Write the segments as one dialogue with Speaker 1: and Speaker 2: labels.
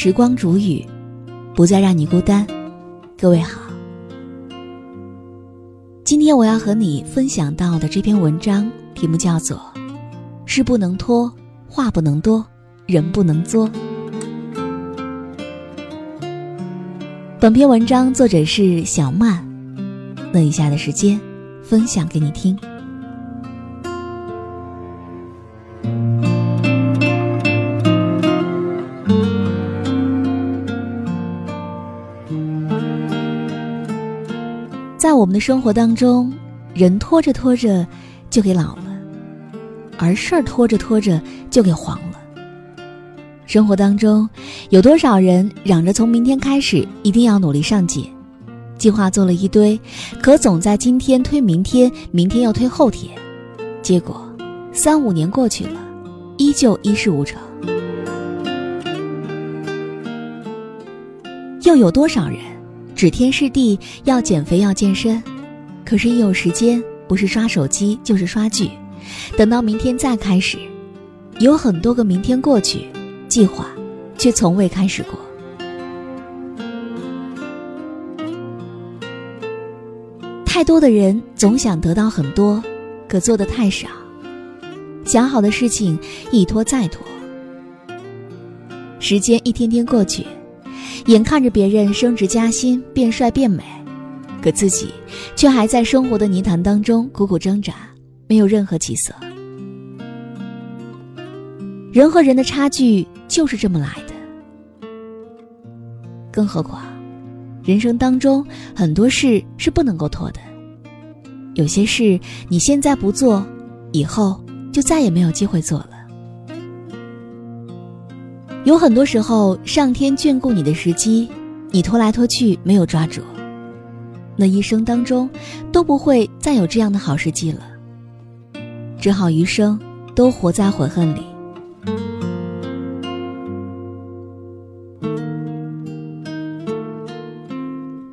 Speaker 1: 时光煮雨，不再让你孤单。各位好，今天我要和你分享到的这篇文章题目叫做《事不能拖，话不能多，人不能作》。本篇文章作者是小曼，那以下的时间分享给你听。我们的生活当中，人拖着拖着就给老了，而事儿拖着拖着就给黄了。生活当中，有多少人嚷着从明天开始一定要努力上进，计划做了一堆，可总在今天推明天，明天又推后天，结果三五年过去了，依旧一事无成。又有多少人？指天誓地要减肥要健身，可是，一有时间不是刷手机就是刷剧，等到明天再开始，有很多个明天过去，计划却从未开始过。太多的人总想得到很多，可做的太少，想好的事情一拖再拖，时间一天天过去。眼看着别人升职加薪、变帅变美，可自己却还在生活的泥潭当中苦苦挣扎，没有任何起色。人和人的差距就是这么来的。更何况，人生当中很多事是不能够拖的，有些事你现在不做，以后就再也没有机会做了。有很多时候，上天眷顾你的时机，你拖来拖去没有抓住，那一生当中都不会再有这样的好时机了，只好余生都活在悔恨里。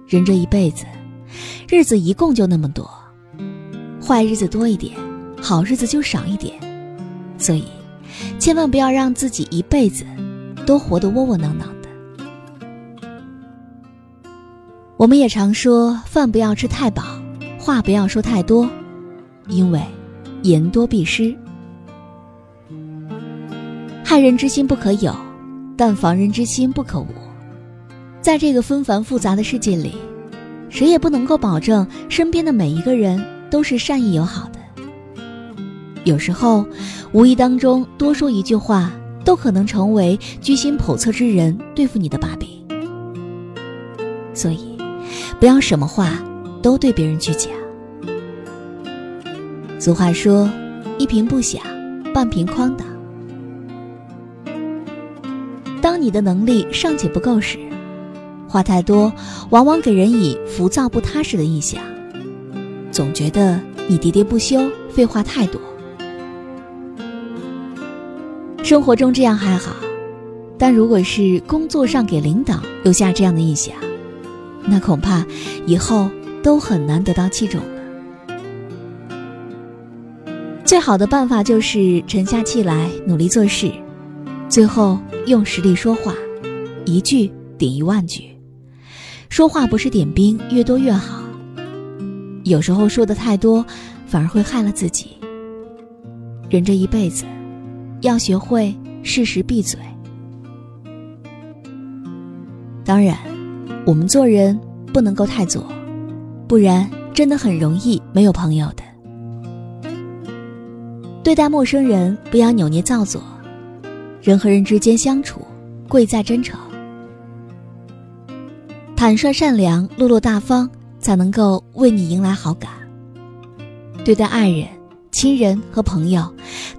Speaker 1: 人这一辈子，日子一共就那么多，坏日子多一点，好日子就少一点，所以千万不要让自己一辈子。都活得窝窝囊囊的。我们也常说，饭不要吃太饱，话不要说太多，因为言多必失。害人之心不可有，但防人之心不可无。在这个纷繁复杂的世界里，谁也不能够保证身边的每一个人都是善意友好的。有时候，无意当中多说一句话。都可能成为居心叵测之人对付你的把柄，所以不要什么话都对别人去讲。俗话说：“一瓶不响，半瓶哐当。”当你的能力尚且不够时，话太多，往往给人以浮躁不踏实的印象，总觉得你喋喋不休，废话太多。生活中这样还好，但如果是工作上给领导留下这样的印象，那恐怕以后都很难得到器重了。最好的办法就是沉下气来，努力做事，最后用实力说话，一句顶一万句。说话不是点兵，越多越好。有时候说的太多，反而会害了自己。人这一辈子。要学会适时闭嘴。当然，我们做人不能够太左，不然真的很容易没有朋友的。对待陌生人不要扭捏造作，人和人之间相处贵在真诚，坦率善良、落落大方，才能够为你迎来好感。对待爱人。亲人和朋友，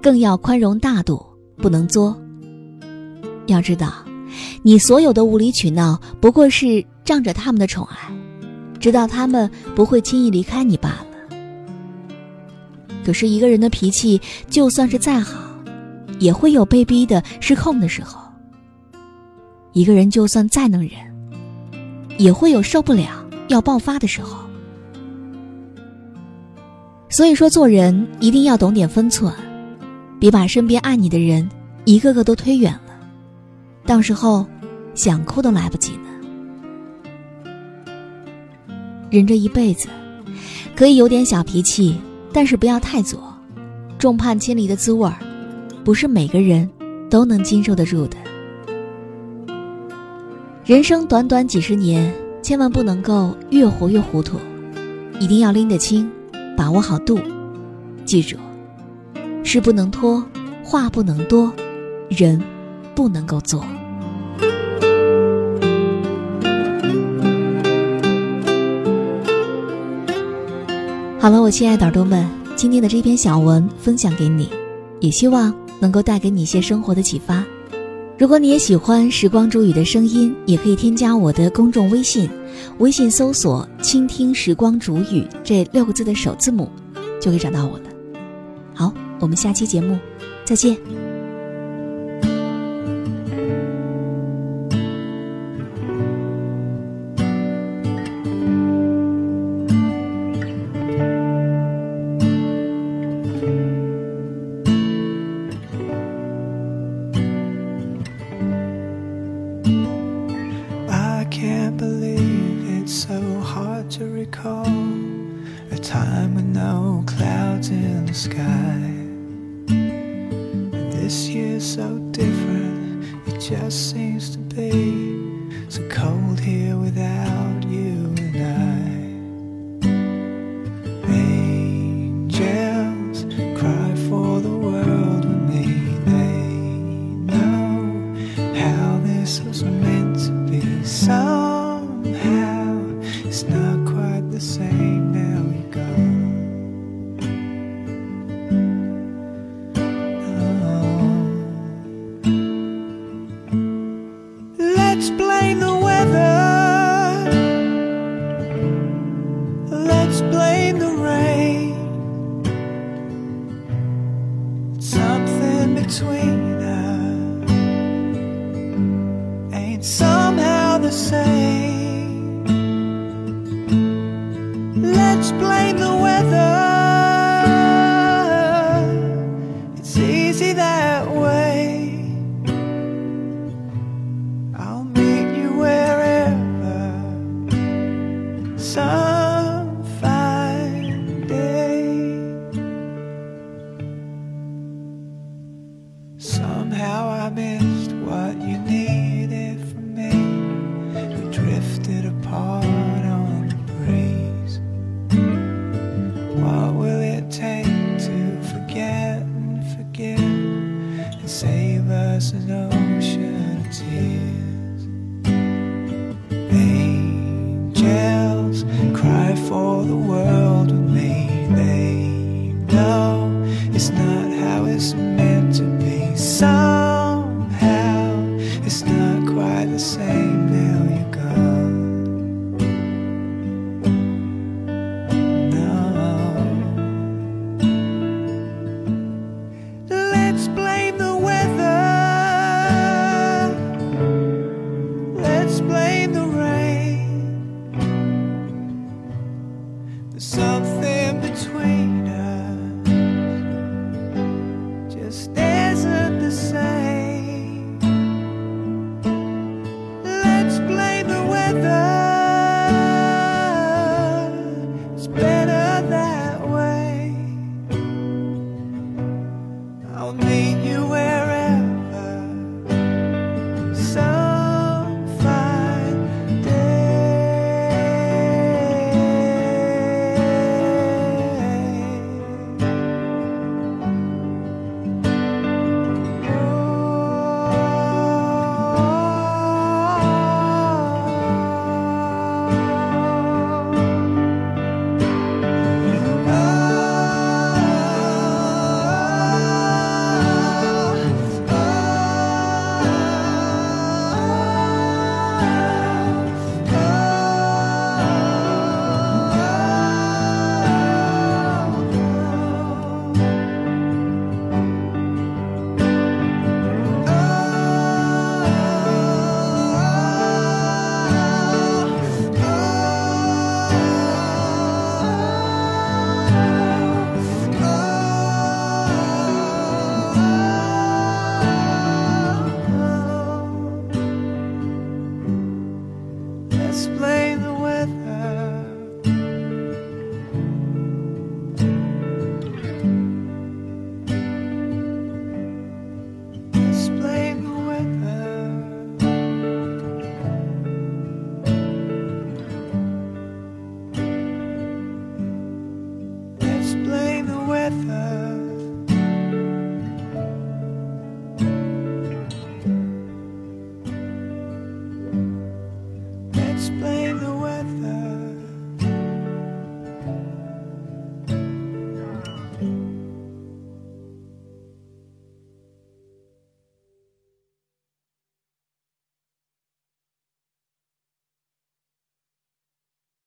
Speaker 1: 更要宽容大度，不能作。要知道，你所有的无理取闹，不过是仗着他们的宠爱，知道他们不会轻易离开你罢了。可是，一个人的脾气就算是再好，也会有被逼的失控的时候；一个人就算再能忍，也会有受不了要爆发的时候。所以说，做人一定要懂点分寸，别把身边爱你的人一个个都推远了，到时候想哭都来不及呢。人这一辈子，可以有点小脾气，但是不要太作。众叛亲离的滋味儿，不是每个人都能经受得住的。人生短短几十年，千万不能够越活越糊涂，一定要拎得清，把握好度。记住，事不能拖，话不能多，人不能够做。好了，我亲爱的耳朵们，今天的这篇小文分享给你，也希望能够带给你一些生活的启发。如果你也喜欢时光煮雨的声音，也可以添加我的公众微信，微信搜索“倾听时光煮雨”这六个字的首字母，就可以找到我了。好，我们下期节目再见。
Speaker 2: So different, it just seems to be